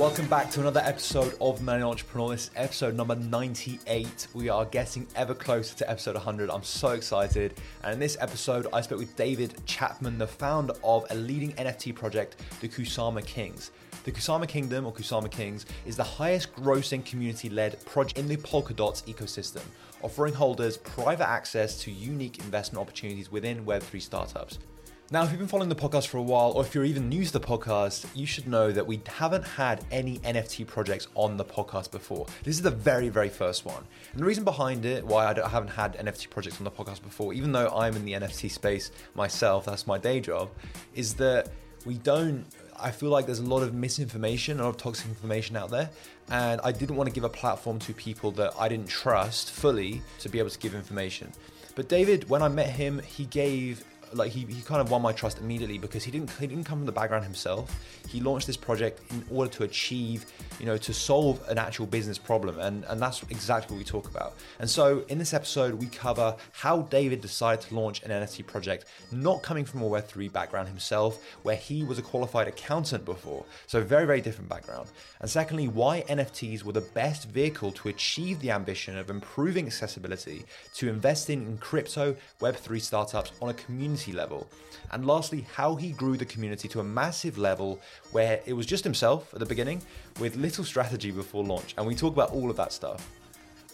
Welcome back to another episode of Millennial Entrepreneur. This is episode number 98. We are getting ever closer to episode 100. I'm so excited. And in this episode, I spoke with David Chapman, the founder of a leading NFT project, the Kusama Kings. The Kusama Kingdom, or Kusama Kings, is the highest grossing community led project in the Polkadot ecosystem, offering holders private access to unique investment opportunities within Web3 startups. Now, if you've been following the podcast for a while, or if you're even new to the podcast, you should know that we haven't had any NFT projects on the podcast before. This is the very, very first one. And the reason behind it, why I, I haven't had NFT projects on the podcast before, even though I'm in the NFT space myself, that's my day job, is that we don't I feel like there's a lot of misinformation, a lot of toxic information out there. And I didn't want to give a platform to people that I didn't trust fully to be able to give information. But David, when I met him, he gave like he, he kind of won my trust immediately because he didn't he didn't come from the background himself. He launched this project in order to achieve, you know, to solve an actual business problem, and and that's exactly what we talk about. And so in this episode, we cover how David decided to launch an NFT project, not coming from a Web3 background himself, where he was a qualified accountant before, so very very different background. And secondly, why NFTs were the best vehicle to achieve the ambition of improving accessibility to investing in crypto Web3 startups on a community community level. And lastly, how he grew the community to a massive level where it was just himself at the beginning with little strategy before launch. And we talk about all of that stuff.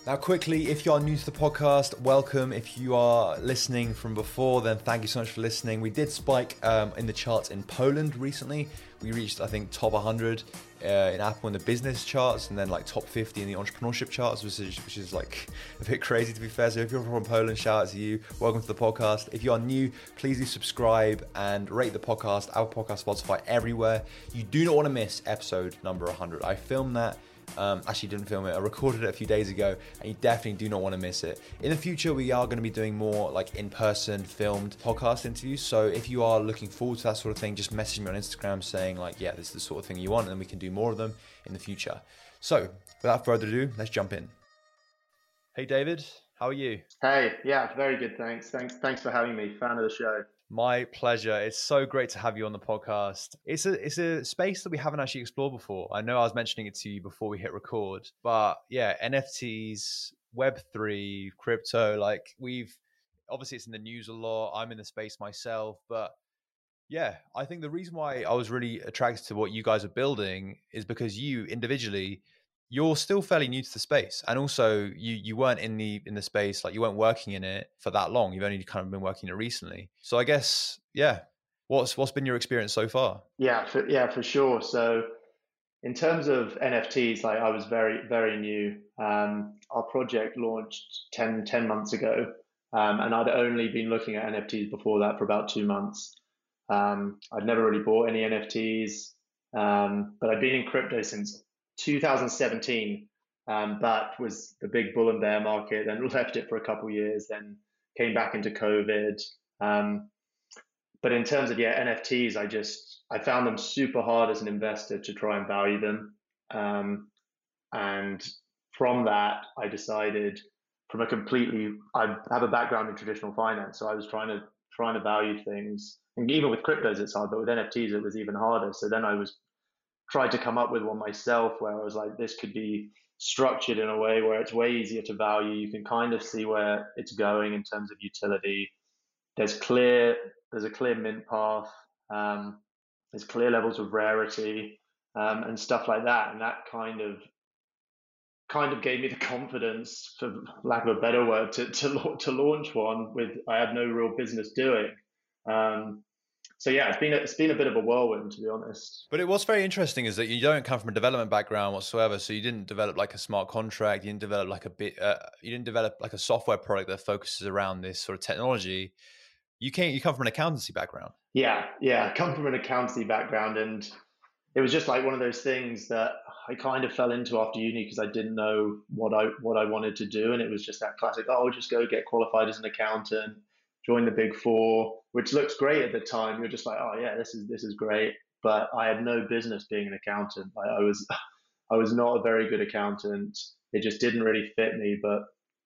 Now, quickly, if you are new to the podcast, welcome. If you are listening from before, then thank you so much for listening. We did spike um, in the charts in Poland recently. We reached, I think, top 100 uh, in Apple in the business charts, and then like top 50 in the entrepreneurship charts, which is, which is like a bit crazy to be fair. So if you're from Poland, shout out to you. Welcome to the podcast. If you are new, please do subscribe and rate the podcast. Our podcast, Spotify, everywhere. You do not want to miss episode number 100. I filmed that um, actually, didn't film it. I recorded it a few days ago, and you definitely do not want to miss it. In the future, we are going to be doing more like in-person filmed podcast interviews. So if you are looking forward to that sort of thing, just message me on Instagram saying like, yeah, this is the sort of thing you want, and we can do more of them in the future. So without further ado, let's jump in. Hey, David, how are you? Hey, yeah, very good. Thanks. Thanks. Thanks for having me. Fan of the show. My pleasure. It's so great to have you on the podcast. It's a it's a space that we haven't actually explored before. I know I was mentioning it to you before we hit record, but yeah, NFTs, Web three, crypto. Like we've obviously it's in the news a lot. I'm in the space myself, but yeah, I think the reason why I was really attracted to what you guys are building is because you individually you're still fairly new to the space and also you you weren't in the in the space like you weren't working in it for that long you've only kind of been working it recently. So i guess yeah what's what's been your experience so far? Yeah for, yeah for sure. So in terms of nfts like i was very very new. Um, our project launched 10 10 months ago um, and i'd only been looking at nfts before that for about two months. Um, i'd never really bought any nfts um, but i'd been in crypto since 2017, um, but was the big bull and bear market, then left it for a couple years, then came back into COVID. Um, but in terms of yeah NFTs, I just I found them super hard as an investor to try and value them, um, and from that I decided from a completely I have a background in traditional finance, so I was trying to trying to value things, and even with cryptos it's hard, but with NFTs it was even harder. So then I was tried to come up with one myself where I was like, this could be structured in a way where it's way easier to value. You can kind of see where it's going in terms of utility. There's clear, there's a clear mint path. Um, there's clear levels of rarity um, and stuff like that. And that kind of kind of gave me the confidence, for lack of a better word, to to, to launch one with I had no real business doing. Um, so yeah, it's been a, it's been a bit of a whirlwind to be honest. But it was very interesting is that you don't come from a development background whatsoever, so you didn't develop like a smart contract, you didn't develop like a bit, uh, you didn't develop like a software product that focuses around this sort of technology. You came, you come from an accountancy background. Yeah, yeah, I come from an accountancy background, and it was just like one of those things that I kind of fell into after uni because I didn't know what I what I wanted to do, and it was just that classic, oh, just go get qualified as an accountant join the big four, which looks great at the time. You're just like, oh yeah, this is this is great. But I had no business being an accountant. Like I was, I was not a very good accountant. It just didn't really fit me. But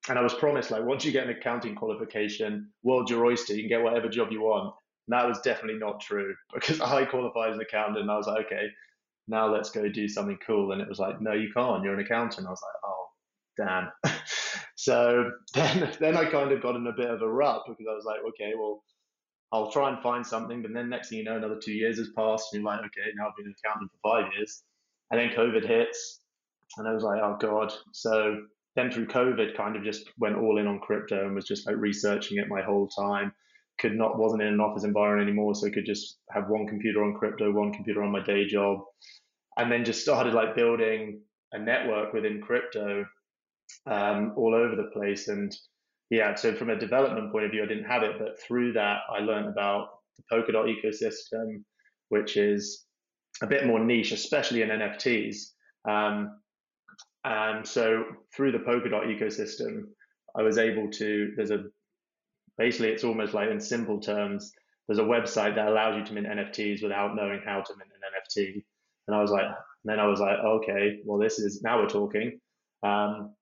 and I was promised like once you get an accounting qualification, world's your oyster. You can get whatever job you want. And that was definitely not true because I qualified as an accountant. And I was like, okay, now let's go do something cool. And it was like, no, you can't. You're an accountant. I was like, oh, damn. so then, then I kind of got in a bit of a rut because I was like, okay, well, I'll try and find something. But then next thing you know, another two years has passed, and you're like, okay, now I've been an accountant for five years. And then COVID hits, and I was like, oh God. So then through COVID, kind of just went all in on crypto and was just like researching it my whole time. Could not, wasn't in an office environment anymore, so I could just have one computer on crypto, one computer on my day job. And then just started like building a network within crypto um, all over the place. And yeah, so from a development point of view, I didn't have it, but through that, I learned about the Polkadot ecosystem, which is a bit more niche, especially in NFTs. Um, and so through the Polkadot ecosystem, I was able to, there's a, basically it's almost like in simple terms, there's a website that allows you to mint NFTs without knowing how to mint an NFT. And I was like, then I was like, okay, well, this is, now we're talking. Um,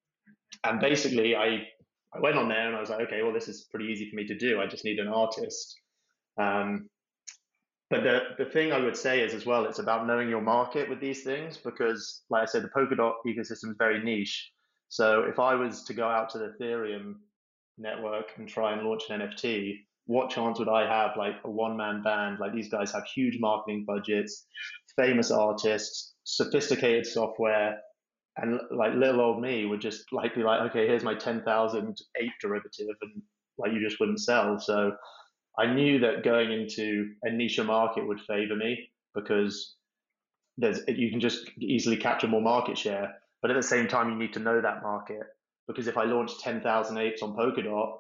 and basically I I went on there and I was like, okay, well, this is pretty easy for me to do. I just need an artist. Um, but the, the thing I would say is as well, it's about knowing your market with these things because, like I said, the Polkadot ecosystem is very niche. So if I was to go out to the Ethereum network and try and launch an NFT, what chance would I have like a one man band? Like these guys have huge marketing budgets, famous artists, sophisticated software, and like little old me would just like be like, okay, here's my 10,000 ape derivative, and like you just wouldn't sell. So I knew that going into a niche market would favor me because there's you can just easily capture more market share. But at the same time, you need to know that market because if I launched 10,000 apes on Polkadot,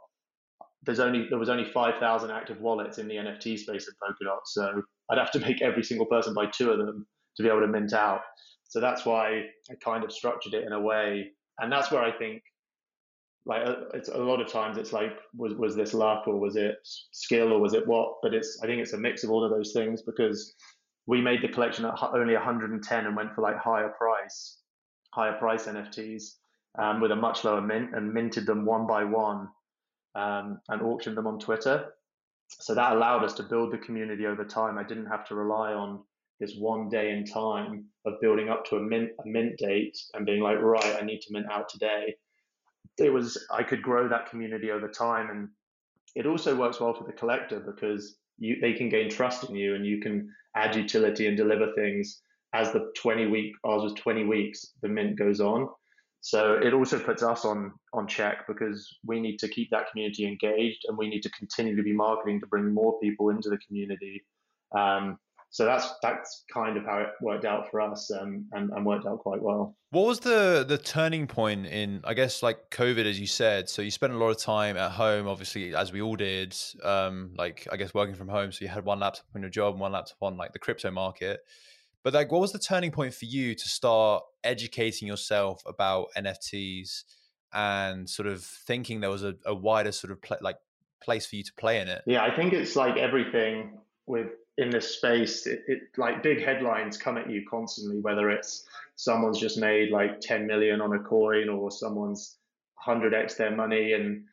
there's only there was only 5,000 active wallets in the NFT space at Polkadot, so I'd have to make every single person buy two of them to be able to mint out. So that's why I kind of structured it in a way, and that's where I think, like, uh, it's a lot of times it's like, was was this luck or was it skill or was it what? But it's I think it's a mix of all of those things because we made the collection at only 110 and went for like higher price, higher price NFTs um, with a much lower mint and minted them one by one um, and auctioned them on Twitter. So that allowed us to build the community over time. I didn't have to rely on this one day in time of building up to a mint a mint date and being like, right, I need to mint out today. It was I could grow that community over time, and it also works well for the collector because you they can gain trust in you, and you can add utility and deliver things as the 20 week ours was 20 weeks the mint goes on. So it also puts us on on check because we need to keep that community engaged and we need to continue to be marketing to bring more people into the community. Um, so that's that's kind of how it worked out for us um, and, and worked out quite well. What was the the turning point in I guess like COVID as you said? So you spent a lot of time at home, obviously as we all did, um, like I guess working from home. So you had one laptop on your job and one laptop on like the crypto market. But like, what was the turning point for you to start educating yourself about NFTs and sort of thinking there was a, a wider sort of pl- like place for you to play in it? Yeah, I think it's like everything with in this space, it, it, like big headlines come at you constantly, whether it's someone's just made like 10 million on a coin or someone's 100x their money. And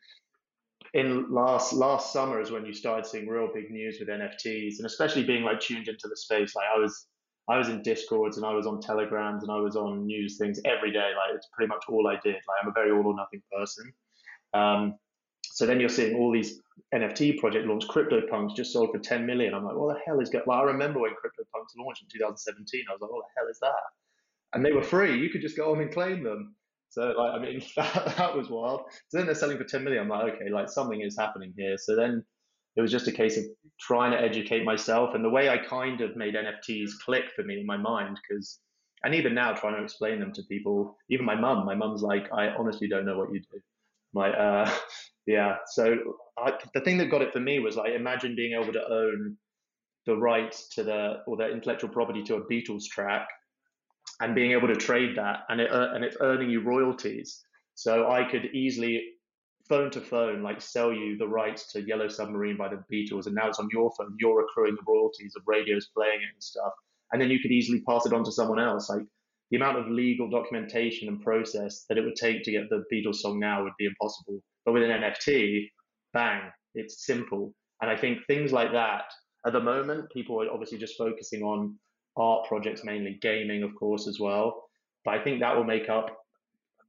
in last last summer is when you started seeing real big news with NFTs, and especially being like tuned into the space. Like I was, I was in Discords and I was on Telegrams and I was on news things every day. Like it's pretty much all I did. Like I'm a very all or nothing person. Um, so then you're seeing all these NFT project launch. CryptoPunks just sold for 10 million. I'm like, what the hell is going? Well, I remember when CryptoPunks launched in 2017. I was like, what the hell is that? And they were free. You could just go on and claim them. So like, I mean, that, that was wild. So then they're selling for 10 million. I'm like, okay, like something is happening here. So then it was just a case of trying to educate myself. And the way I kind of made NFTs click for me in my mind, because and even now trying to explain them to people, even my mum, my mum's like, I honestly don't know what you do. Like, uh, yeah. So I, the thing that got it for me was like imagine being able to own the rights to the or the intellectual property to a Beatles track and being able to trade that and it uh, and it's earning you royalties. So I could easily phone to phone like sell you the rights to Yellow Submarine by the Beatles and now it's on your phone. You're accruing the royalties of radios playing it and stuff. And then you could easily pass it on to someone else. Like the amount of legal documentation and process that it would take to get the Beatles song now would be impossible. But with an NFT, bang, it's simple. And I think things like that, at the moment, people are obviously just focusing on art projects mainly, gaming, of course, as well. But I think that will make up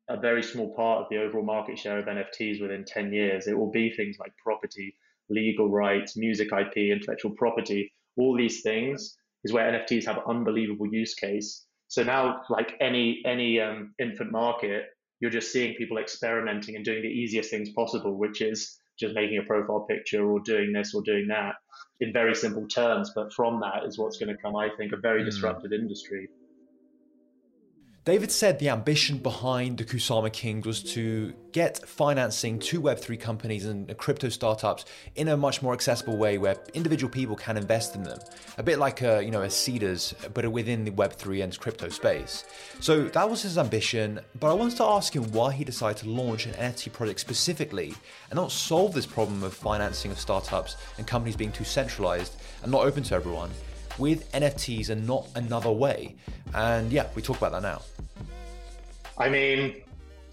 a very small part of the overall market share of NFTs within 10 years. It will be things like property, legal rights, music IP, intellectual property, all these things is where NFTs have unbelievable use case. So now, like any any um, infant market, you're just seeing people experimenting and doing the easiest things possible, which is just making a profile picture or doing this or doing that in very simple terms. But from that is what's going to come, I think, a very mm. disrupted industry. David said the ambition behind the Kusama Kings was to get financing to Web3 companies and crypto startups in a much more accessible way where individual people can invest in them. A bit like a, you know, a Seedrs, but within the Web3 and crypto space. So that was his ambition, but I wanted to ask him why he decided to launch an NFT project specifically and not solve this problem of financing of startups and companies being too centralized and not open to everyone with NFTs and not another way. And yeah, we talk about that now. I mean,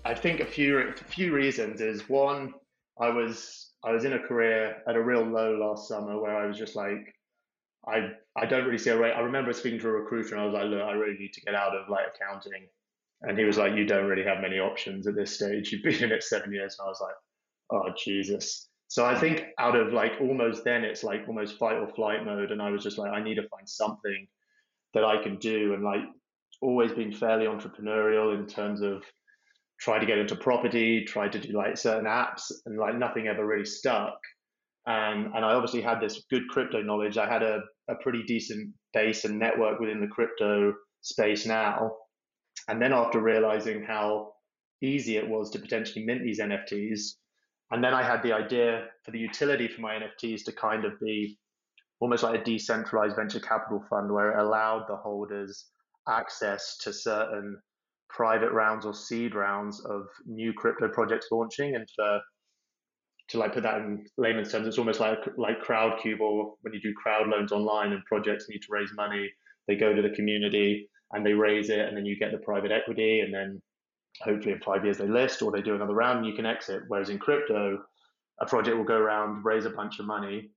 I think a few a few reasons is one, I was I was in a career at a real low last summer where I was just like, I I don't really see a way. I remember speaking to a recruiter and I was like, look, I really need to get out of like accounting, and he was like, you don't really have many options at this stage. You've been in it seven years, and I was like, oh Jesus. So I think out of like almost then it's like almost fight or flight mode, and I was just like, I need to find something that I can do, and like always been fairly entrepreneurial in terms of try to get into property, try to do like certain apps, and like nothing ever really stuck. Um, and I obviously had this good crypto knowledge. I had a, a pretty decent base and network within the crypto space now. And then after realizing how easy it was to potentially mint these NFTs, and then I had the idea for the utility for my NFTs to kind of be almost like a decentralized venture capital fund where it allowed the holders access to certain private rounds or seed rounds of new crypto projects launching. And for to like put that in layman's terms it's almost like like crowdcube or when you do crowd loans online and projects need to raise money they go to the community and they raise it and then you get the private equity and then hopefully in five years they list or they do another round and you can exit whereas in crypto a project will go around raise a bunch of money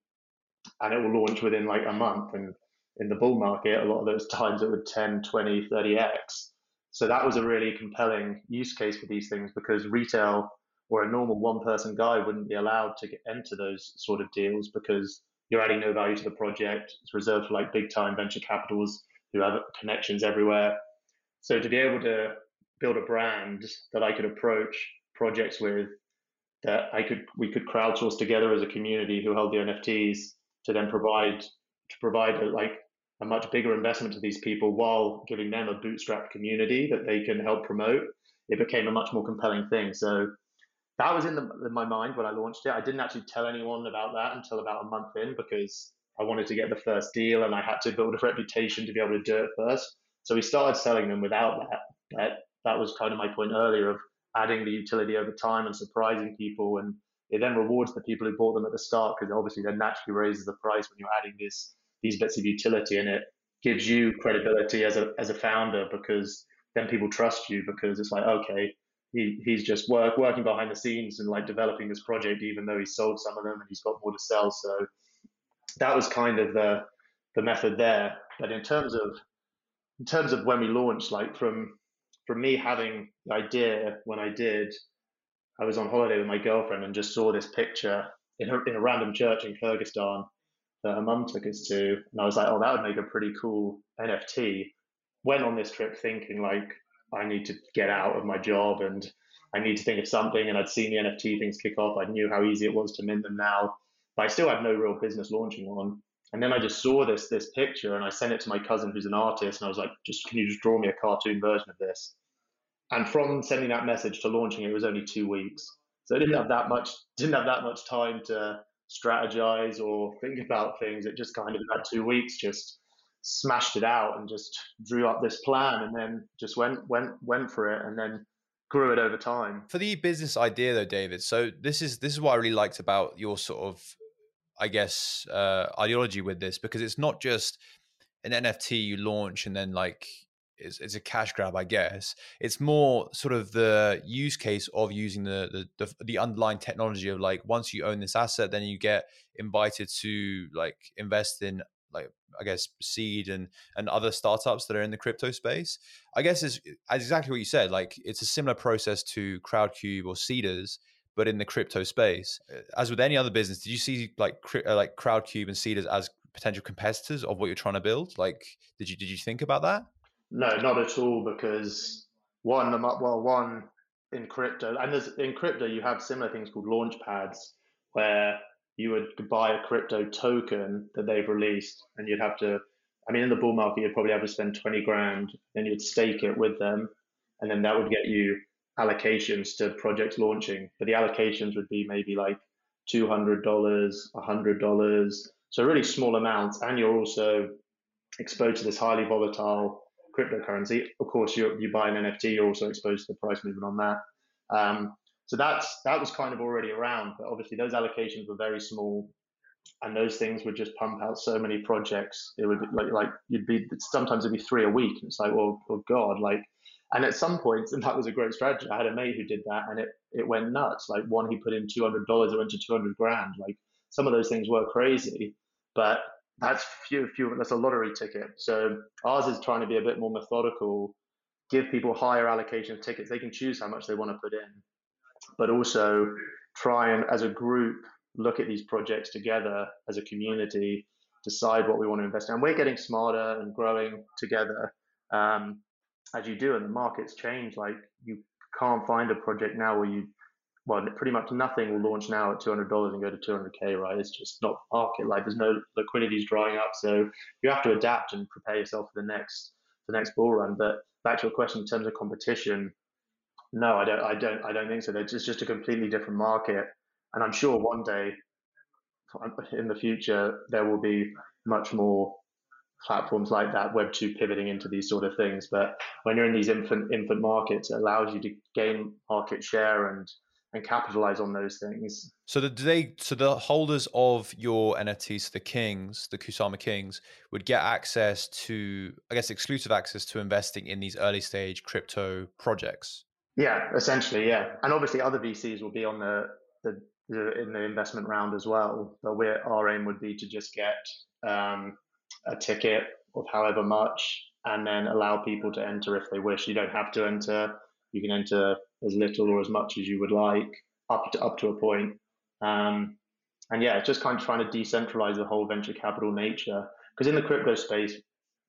and it will launch within like a month and in the bull market, a lot of those times it would 10, 20, 30x. So that was a really compelling use case for these things because retail or a normal one person guy wouldn't be allowed to get, enter those sort of deals because you're adding no value to the project. It's reserved for like big time venture capitals who have connections everywhere. So to be able to build a brand that I could approach projects with that I could we could crowdsource together as a community who held the NFTs to then provide to provide a, like a much bigger investment to these people while giving them a bootstrap community that they can help promote, it became a much more compelling thing. So that was in, the, in my mind when I launched it. I didn't actually tell anyone about that until about a month in because I wanted to get the first deal and I had to build a reputation to be able to do it first. So we started selling them without that. That that was kind of my point earlier of adding the utility over time and surprising people and it then rewards the people who bought them at the start because obviously then naturally raises the price when you're adding this these bits of utility and it gives you credibility as a as a founder because then people trust you because it's like okay he, he's just work working behind the scenes and like developing this project even though he's sold some of them and he's got more to sell. So that was kind of the the method there. But in terms of in terms of when we launched like from from me having the idea when I did I was on holiday with my girlfriend and just saw this picture in a, in a random church in Kyrgyzstan that her mum took us to, and I was like, oh, that would make a pretty cool NFT. Went on this trip thinking like I need to get out of my job and I need to think of something. And I'd seen the NFT things kick off. I knew how easy it was to mint them now, but I still had no real business launching one. And then I just saw this this picture and I sent it to my cousin who's an artist and I was like, just can you just draw me a cartoon version of this? And from sending that message to launching it was only two weeks. So I didn't have that much didn't have that much time to strategize or think about things. It just kind of had two weeks, just smashed it out and just drew up this plan and then just went went went for it and then grew it over time. For the business idea though, David, so this is this is what I really liked about your sort of I guess uh ideology with this because it's not just an NFT you launch and then like it's, it's a cash grab, I guess. It's more sort of the use case of using the, the, the underlying technology of like once you own this asset, then you get invited to like invest in like I guess seed and and other startups that are in the crypto space. I guess is exactly what you said. Like it's a similar process to Crowdcube or Seedrs, but in the crypto space. As with any other business, did you see like uh, like Crowdcube and Seedrs as potential competitors of what you're trying to build? Like, did you did you think about that? No, not at all. Because one, well, one in crypto, and in crypto you have similar things called launch pads where you would buy a crypto token that they've released, and you'd have to. I mean, in the bull market, you'd probably have to spend twenty grand, then you'd stake it with them, and then that would get you allocations to projects launching. But the allocations would be maybe like two hundred dollars, hundred dollars, so really small amounts, and you're also exposed to this highly volatile cryptocurrency. Of course, you you buy an NFT, you're also exposed to the price movement on that. Um, so that's that was kind of already around, but obviously those allocations were very small, and those things would just pump out so many projects. It would be like like you'd be sometimes it'd be three a week, and it's like, well, oh god, like. And at some points, and that was a great strategy. I had a mate who did that, and it it went nuts. Like one, he put in two hundred dollars, it went to two hundred grand. Like some of those things were crazy, but that's few few that's a lottery ticket. So ours is trying to be a bit more methodical, give people higher allocation of tickets. They can choose how much they want to put in, but also try and, as a group, look at these projects together as a community, decide what we want to invest in. And we're getting smarter and growing together um, as you do. And the markets change. Like you can't find a project now where you, well, pretty much nothing will launch now at $200 and go to 200K, right? It's just not market. Like there's no liquidity is drying up. So you have to adapt and prepare yourself for the next, the next bull run. But back to your question in terms of competition, no, I don't. I don't. I don't think so. It's just a completely different market, and I'm sure one day, in the future, there will be much more platforms like that, Web two pivoting into these sort of things. But when you're in these infant infant markets, it allows you to gain market share and and capitalize on those things. So the they so the holders of your NFTs, the kings, the Kusama kings, would get access to, I guess, exclusive access to investing in these early stage crypto projects. Yeah, essentially, yeah. And obviously, other VCs will be on the, the, the in the investment round as well. But we our aim would be to just get um, a ticket of however much, and then allow people to enter if they wish. You don't have to enter. You can enter as little or as much as you would like, up to up to a point. Um, and yeah, it's just kind of trying to decentralize the whole venture capital nature. Because in the crypto space,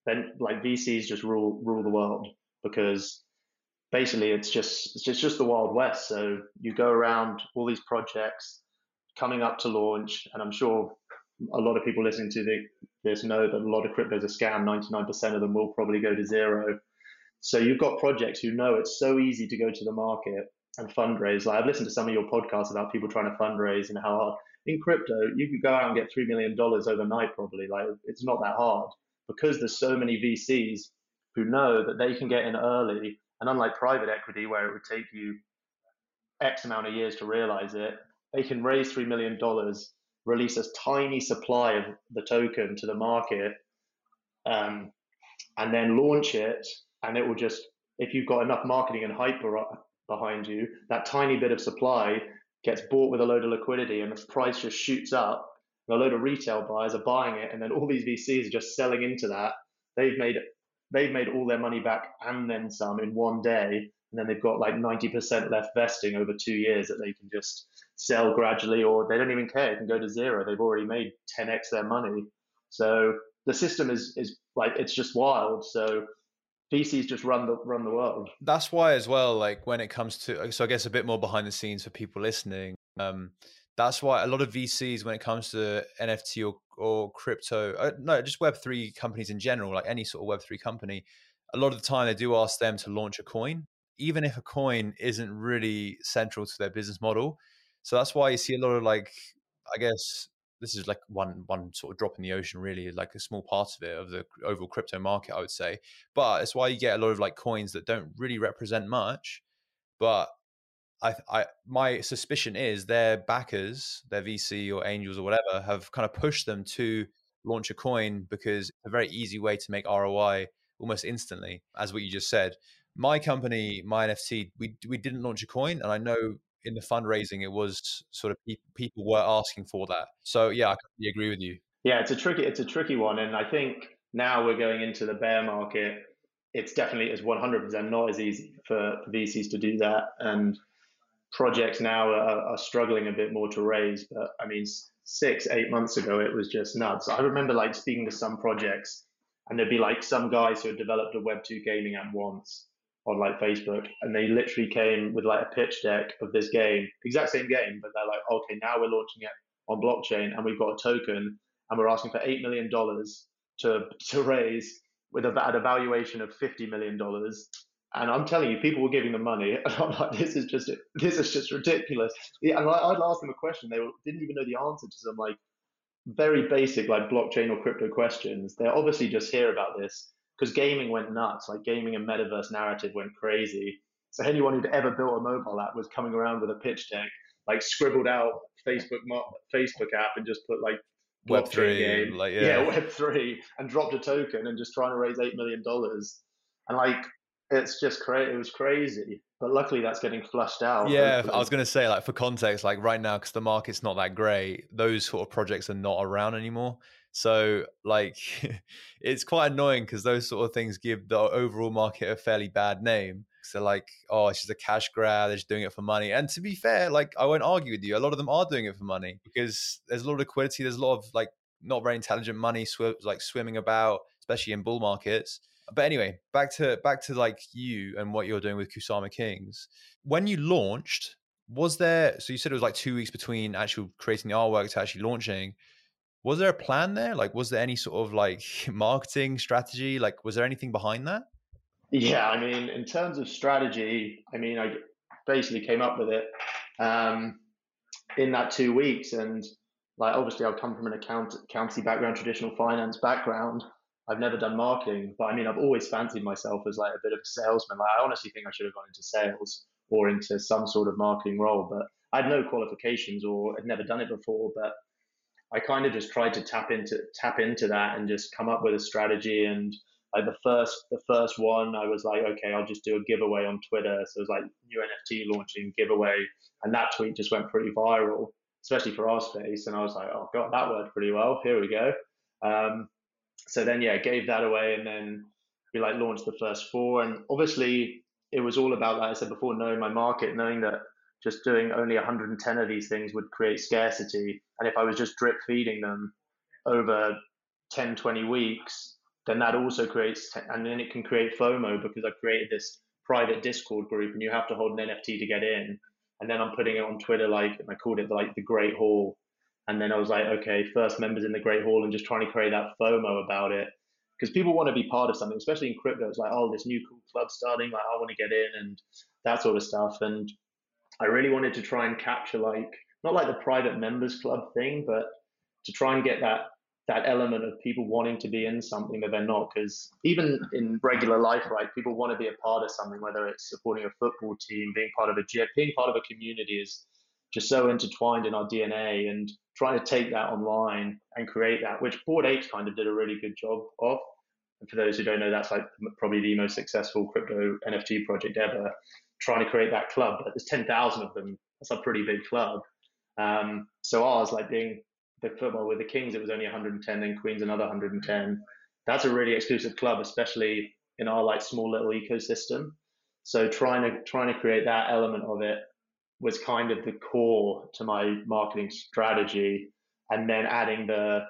then like VCs just rule rule the world because basically it's just it's just, just the wild west. So you go around all these projects coming up to launch, and I'm sure a lot of people listening to the, this know that a lot of crypto is a scam. 99% of them will probably go to zero. So you've got projects who know it's so easy to go to the market and fundraise. Like I've listened to some of your podcasts about people trying to fundraise and how hard. In crypto, you could go out and get three million dollars overnight, probably. Like it's not that hard because there's so many VCs who know that they can get in early and unlike private equity, where it would take you X amount of years to realize it, they can raise $3 million, release a tiny supply of the token to the market, um, and then launch it. And it will just, if you've got enough marketing and hype behind you, that tiny bit of supply gets bought with a load of liquidity and the price just shoots up. And a load of retail buyers are buying it, and then all these VCs are just selling into that. They've made they've made all their money back and then some in one day. And then they've got like 90% left vesting over two years that they can just sell gradually, or they don't even care. It can go to zero. They've already made 10x their money. So the system is, is like, it's just wild. So VCs just run the run the world. That's why as well, like when it comes to so I guess a bit more behind the scenes for people listening. Um, that's why a lot of VCs, when it comes to NFT or, or crypto, uh, no, just Web3 companies in general, like any sort of Web3 company, a lot of the time they do ask them to launch a coin, even if a coin isn't really central to their business model. So that's why you see a lot of like, I guess this is like one one sort of drop in the ocean, really, like a small part of it of the overall crypto market, I would say. But it's why you get a lot of like coins that don't really represent much, but I, I, my suspicion is their backers, their VC or angels or whatever, have kind of pushed them to launch a coin because it's a very easy way to make ROI almost instantly, as what you just said. My company, my NFT, we we didn't launch a coin, and I know in the fundraising it was sort of people were asking for that. So yeah, I completely agree with you. Yeah, it's a tricky it's a tricky one, and I think now we're going into the bear market. It's definitely is 100% not as easy for, VCs to do that, and projects now are, are, struggling a bit more to raise. But I mean, six eight months ago, it was just nuts. I remember like speaking to some projects, and there'd be like some guys who had developed a Web two gaming app once on like Facebook, and they literally came with like a pitch deck of this game, exact same game, but they're like, okay, now we're launching it on blockchain, and we've got a token and we're asking for eight million dollars to to raise with a, at a valuation of fifty million dollars. And I'm telling you, people were giving them money, and I'm like, this is just this is just ridiculous. Yeah, and I'd ask them a question, they didn't even know the answer to some like very basic like blockchain or crypto questions. They're obviously just here about this because gaming went nuts. Like gaming and metaverse narrative went crazy. So anyone who'd ever built a mobile app was coming around with a pitch deck, like scribbled out Facebook Facebook app and just put like Web three game, like yeah. yeah, Web three, and dropped a token and just trying to raise eight million dollars, and like it's just crazy. It was crazy, but luckily that's getting flushed out. Yeah, hopefully. I was going to say like for context, like right now because the market's not that great, those sort of projects are not around anymore. So like it's quite annoying because those sort of things give the overall market a fairly bad name. So like, oh, it's just a cash grab. They're just doing it for money. And to be fair, like I won't argue with you. A lot of them are doing it for money because there's a lot of liquidity. There's a lot of like not very intelligent money sw- like swimming about, especially in bull markets. But anyway, back to back to like you and what you're doing with Kusama Kings. When you launched, was there? So you said it was like two weeks between actually creating the artwork to actually launching. Was there a plan there? Like, was there any sort of like marketing strategy? Like, was there anything behind that? Yeah, I mean, in terms of strategy, I mean, I basically came up with it um, in that two weeks, and like obviously I've come from an account accountancy background, traditional finance background. I've never done marketing, but I mean, I've always fancied myself as like a bit of a salesman. Like, I honestly think I should have gone into sales or into some sort of marketing role, but I had no qualifications or had never done it before. But I kind of just tried to tap into tap into that and just come up with a strategy. And like the first the first one i was like okay i'll just do a giveaway on twitter. So it was like new nft launching giveaway and that tweet just went pretty viral especially for our space. And i was like oh god that worked pretty well. Here we go. Um, so then yeah gave that away and then we like launched the first four. And obviously it was all about like i said before knowing my market knowing that just doing only 110 of these things would create scarcity and if i was just drip feeding them over 10 20 weeks then that also creates, and then it can create FOMO because I've created this private Discord group and you have to hold an NFT to get in. And then I'm putting it on Twitter, like, and I called it like the Great Hall. And then I was like, okay, first members in the Great Hall and just trying to create that FOMO about it. Because people want to be part of something, especially in crypto. It's like, oh, this new cool club starting, like, I want to get in and that sort of stuff. And I really wanted to try and capture, like, not like the private members club thing, but to try and get that that element of people wanting to be in something that they're not. Because even in regular life, right, people want to be a part of something, whether it's supporting a football team, being part of a gym, being part of a community is just so intertwined in our DNA. And trying to take that online and create that, which Bored Ape kind of did a really good job of. For those who don't know, that's like probably the most successful crypto NFT project ever. Trying to create that club, but there's 10,000 of them. That's a pretty big club. Um, so ours, like being the football with the Kings, it was only 110, then Queens another 110. That's a really exclusive club, especially in our like small little ecosystem. So trying to trying to create that element of it was kind of the core to my marketing strategy, and then adding the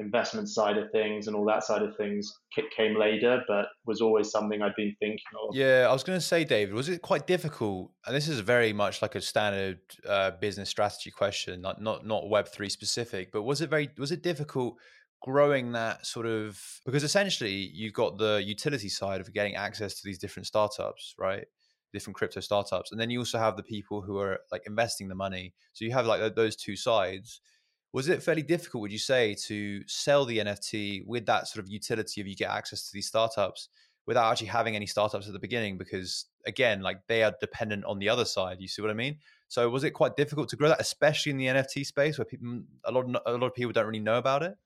investment side of things and all that side of things came later, but was always something I'd been thinking of. Yeah, I was going to say, David, was it quite difficult? And this is very much like a standard uh, business strategy question, not not not Web three specific, but was it very was it difficult? growing that sort of because essentially you've got the utility side of getting access to these different startups right different crypto startups and then you also have the people who are like investing the money so you have like those two sides was it fairly difficult, would you say, to sell the NFT with that sort of utility of you get access to these startups without actually having any startups at the beginning? Because again, like they are dependent on the other side. You see what I mean? So was it quite difficult to grow that, especially in the NFT space where people, mm, a lot, of, a lot of people don't really know about it?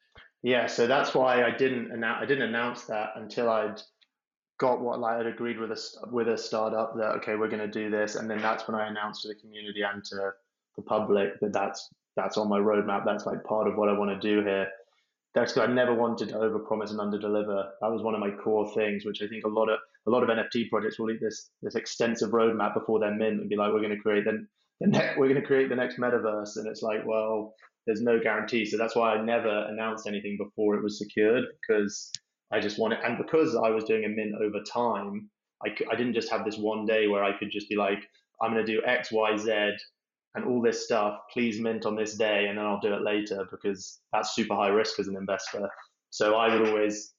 Yeah, so that's why I didn't announce. I didn't announce that until I'd got what like I'd agreed with a with a startup that okay, we're going to do this, and then that's when I announced to the community and to the public that that's that's on my roadmap. That's like part of what I want to do here. that's because I never wanted to overpromise and underdeliver. That was one of my core things, which I think a lot of a lot of NFT projects will eat this this extensive roadmap before they're mint and be like, we're going to create the, the ne- we're going to create the next metaverse, and it's like, well, there's no guarantee. So that's why I never announced anything before it was secured because I just wanted, and because I was doing a mint over time, I, I didn't just have this one day where I could just be like, I'm going to do X, Y, Z, and all this stuff. Please mint on this day, and then I'll do it later because that's super high risk as an investor. So I would always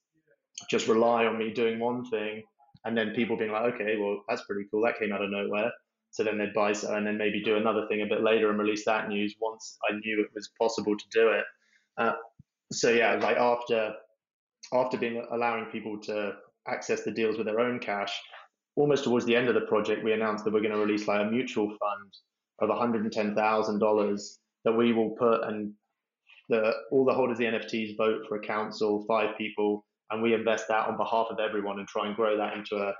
just rely on me doing one thing, and then people being like, okay, well, that's pretty cool. That came out of nowhere. So then they'd buy, and then maybe do another thing a bit later and release that news once I knew it was possible to do it. Uh, so yeah, like after after being allowing people to access the deals with their own cash, almost towards the end of the project, we announced that we're going to release like a mutual fund of $110,000 that we will put and the all the holders of the NFTs vote for a council, five people, and we invest that on behalf of everyone and try and grow that into a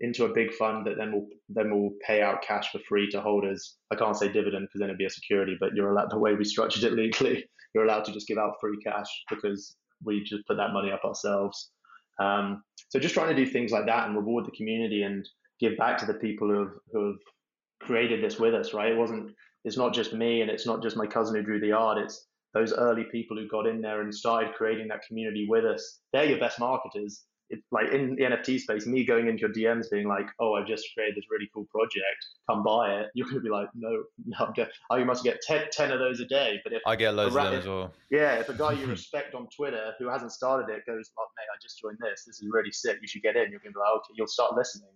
into a big fund that then will then will pay out cash for free to holders. I can't say dividend because then it'd be a security, but you're allowed the way we structured it legally, you're allowed to just give out free cash because we just put that money up ourselves. Um, so just trying to do things like that and reward the community and give back to the people who have, who have created this with us. Right? It wasn't. It's not just me and it's not just my cousin who drew the art. It's those early people who got in there and started creating that community with us. They're your best marketers it, like in the NFT space, me going into your DMs being like, "Oh, I've just created this really cool project, come buy it," you're gonna be like, "No, no, I'm oh, you must get 10, 10 of those a day." But if I get loads of them as well, yeah, if a guy you respect on Twitter who hasn't started it goes, "Oh, mate, I just joined this. This is really sick. You should get in." You're gonna be like, "Okay," you'll start listening.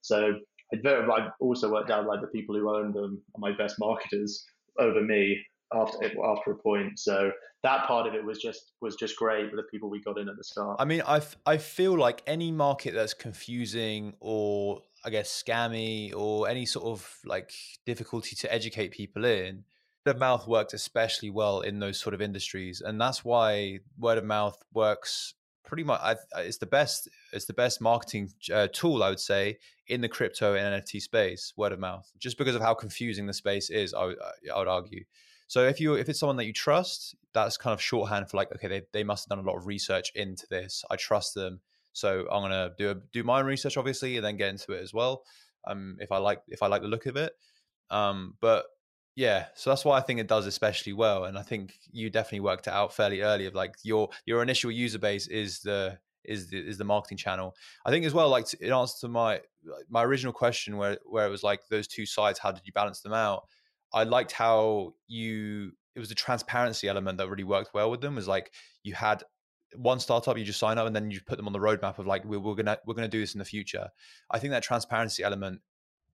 So I've also worked out like the people who own them are my best marketers over me after after a point. So that part of it was just was just great with the people we got in at the start. I mean, I I feel like any market that's confusing or I guess scammy or any sort of like difficulty to educate people in, word of mouth worked especially well in those sort of industries, and that's why word of mouth works pretty much. I, it's the best. It's the best marketing uh, tool I would say in the crypto and NFT space. Word of mouth, just because of how confusing the space is. I, I would argue. So if you if it's someone that you trust, that's kind of shorthand for like, okay, they, they must have done a lot of research into this. I trust them. So I'm gonna do a, do my own research, obviously, and then get into it as well. Um, if I like if I like the look of it. Um, but yeah, so that's why I think it does especially well. And I think you definitely worked it out fairly early of like your your initial user base is the is the is the marketing channel. I think as well, like in answer to my my original question where where it was like those two sides, how did you balance them out? I liked how you it was the transparency element that really worked well with them. Was like you had one startup, you just sign up, and then you put them on the roadmap of like we're, we're gonna we're gonna do this in the future. I think that transparency element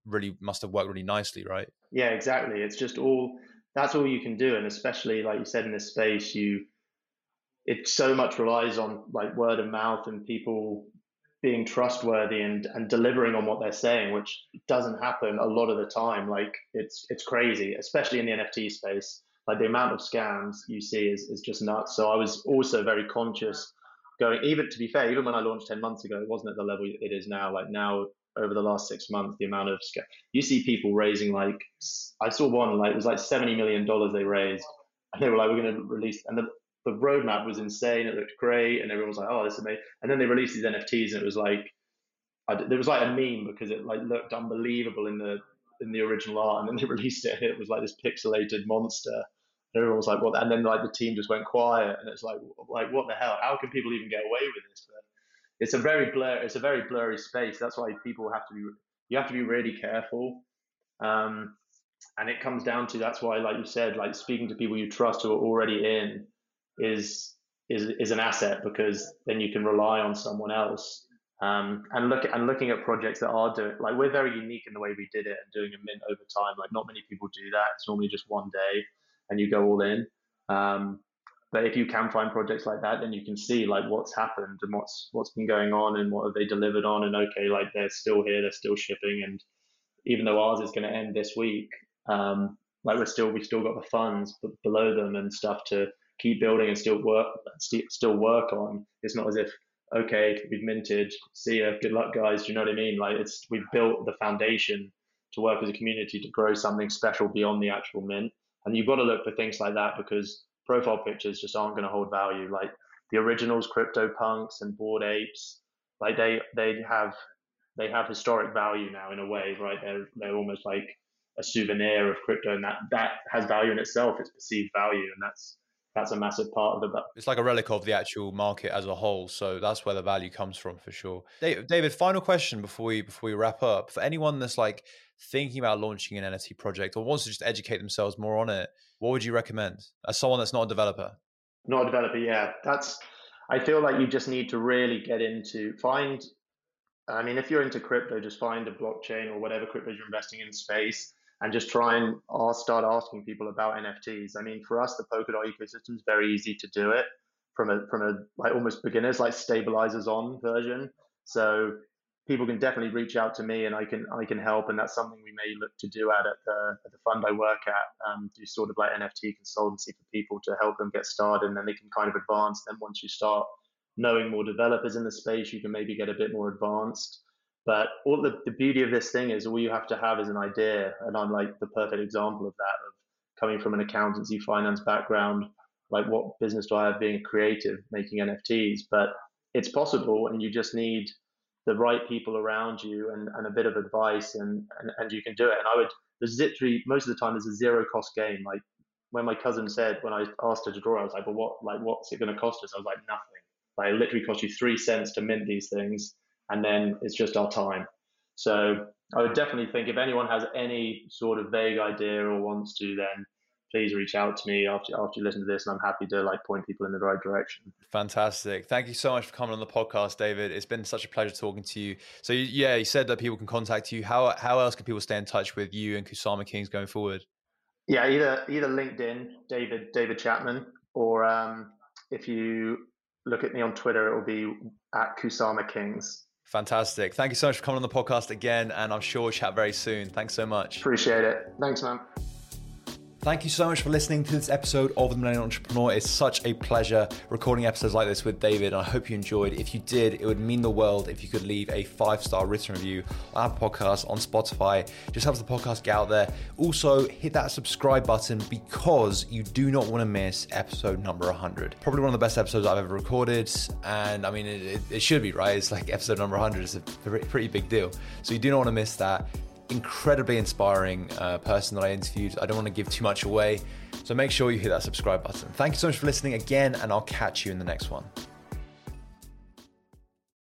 really must have worked really nicely, right? Yeah, exactly. It's just all that's all you can do, and especially like you said in this space, you it so much relies on like word of mouth and people being trustworthy and, and delivering on what they're saying, which doesn't happen a lot of the time. Like it's it's crazy, especially in the NFT space. Like the amount of scams you see is, is just nuts. So I was also very conscious going even to be fair, even when I launched 10 months ago, it wasn't at the level it is now. Like now over the last six months, the amount of you see people raising like I saw one like it was like 70 million dollars they raised. And they were like, we're going to release, and the, the roadmap was insane. It looked great, and everyone was like, "Oh, this is amazing." And then they released these NFTs, and it was like, I, there was like a meme because it like looked unbelievable in the in the original art, and then they released it, and it was like this pixelated monster. And everyone was like, "What?" And then like the team just went quiet, and it's like, like what the hell? How can people even get away with this? But it's a very blur. It's a very blurry space. That's why people have to be. You have to be really careful. Um, and it comes down to that's why, like you said, like speaking to people you trust who are already in is is is an asset because then you can rely on someone else. Um, and look and looking at projects that are doing like we're very unique in the way we did it and doing a mint over time. Like not many people do that. It's normally just one day and you go all in. Um, but if you can find projects like that, then you can see like what's happened and what's what's been going on and what have they delivered on. And okay, like they're still here, they're still shipping, and even though ours is going to end this week, um, like we're still we still got the funds below them and stuff to keep building and still work still work on. It's not as if okay, we've minted, see ya, good luck guys. Do you know what I mean? Like it's we've built the foundation to work as a community to grow something special beyond the actual mint. And you've got to look for things like that because profile pictures just aren't going to hold value. Like the originals, CryptoPunks and Bored Apes, like they they have they have historic value now in a way, right? They're they're almost like a souvenir of crypto, and that that has value in itself. It's perceived value, and that's that's a massive part of it. It's like a relic of the actual market as a whole. So that's where the value comes from for sure. David, final question before we before we wrap up. For anyone that's like thinking about launching an NFT project or wants to just educate themselves more on it, what would you recommend as someone that's not a developer? Not a developer, yeah. That's I feel like you just need to really get into find I mean, if you're into crypto, just find a blockchain or whatever crypto you're investing in space and just try and start asking people about NFTs. I mean, for us, the Polkadot ecosystem is very easy to do it from a from a like almost beginners like stabilizers on version. So people can definitely reach out to me and I can I can help. And that's something we may look to do at, at the at the fund I work at um, do sort of like NFT consultancy for people to help them get started. And then they can kind of advance then once you start knowing more developers in the space you can maybe get a bit more advanced. But all the, the beauty of this thing is all you have to have is an idea. And I'm like the perfect example of that of coming from an accountancy finance background like what business do I have being creative making NFTs but it's possible and you just need the right people around you and, and a bit of advice and, and, and you can do it. And I would, there's literally, most of the time, there's a zero cost game. Like when my cousin said, when I asked her to draw, I was like, well, what, like, what's it going to cost us? I was like, nothing. Like it literally costs you three cents to mint these things. And then it's just our time. So I would definitely think if anyone has any sort of vague idea or wants to, then please reach out to me after after you listen to this, and I'm happy to like point people in the right direction. Fantastic! Thank you so much for coming on the podcast, David. It's been such a pleasure talking to you. So yeah, you said that people can contact you. How how else can people stay in touch with you and Kusama Kings going forward? Yeah, either either LinkedIn, David David Chapman, or um, if you look at me on Twitter, it will be at Kusama Kings. Fantastic. Thank you so much for coming on the podcast again, and I'm sure we'll chat very soon. Thanks so much. Appreciate it. Thanks, man. Thank you so much for listening to this episode of The Millennial Entrepreneur. It's such a pleasure recording episodes like this with David. And I hope you enjoyed. If you did, it would mean the world if you could leave a five star written review on our podcast, on Spotify. Just helps the podcast get out there. Also, hit that subscribe button because you do not want to miss episode number 100. Probably one of the best episodes I've ever recorded. And I mean, it, it, it should be, right? It's like episode number 100 is a pretty big deal. So you do not want to miss that incredibly inspiring uh, person that I interviewed. I don't want to give too much away. So make sure you hit that subscribe button. Thank you so much for listening again, and I'll catch you in the next one.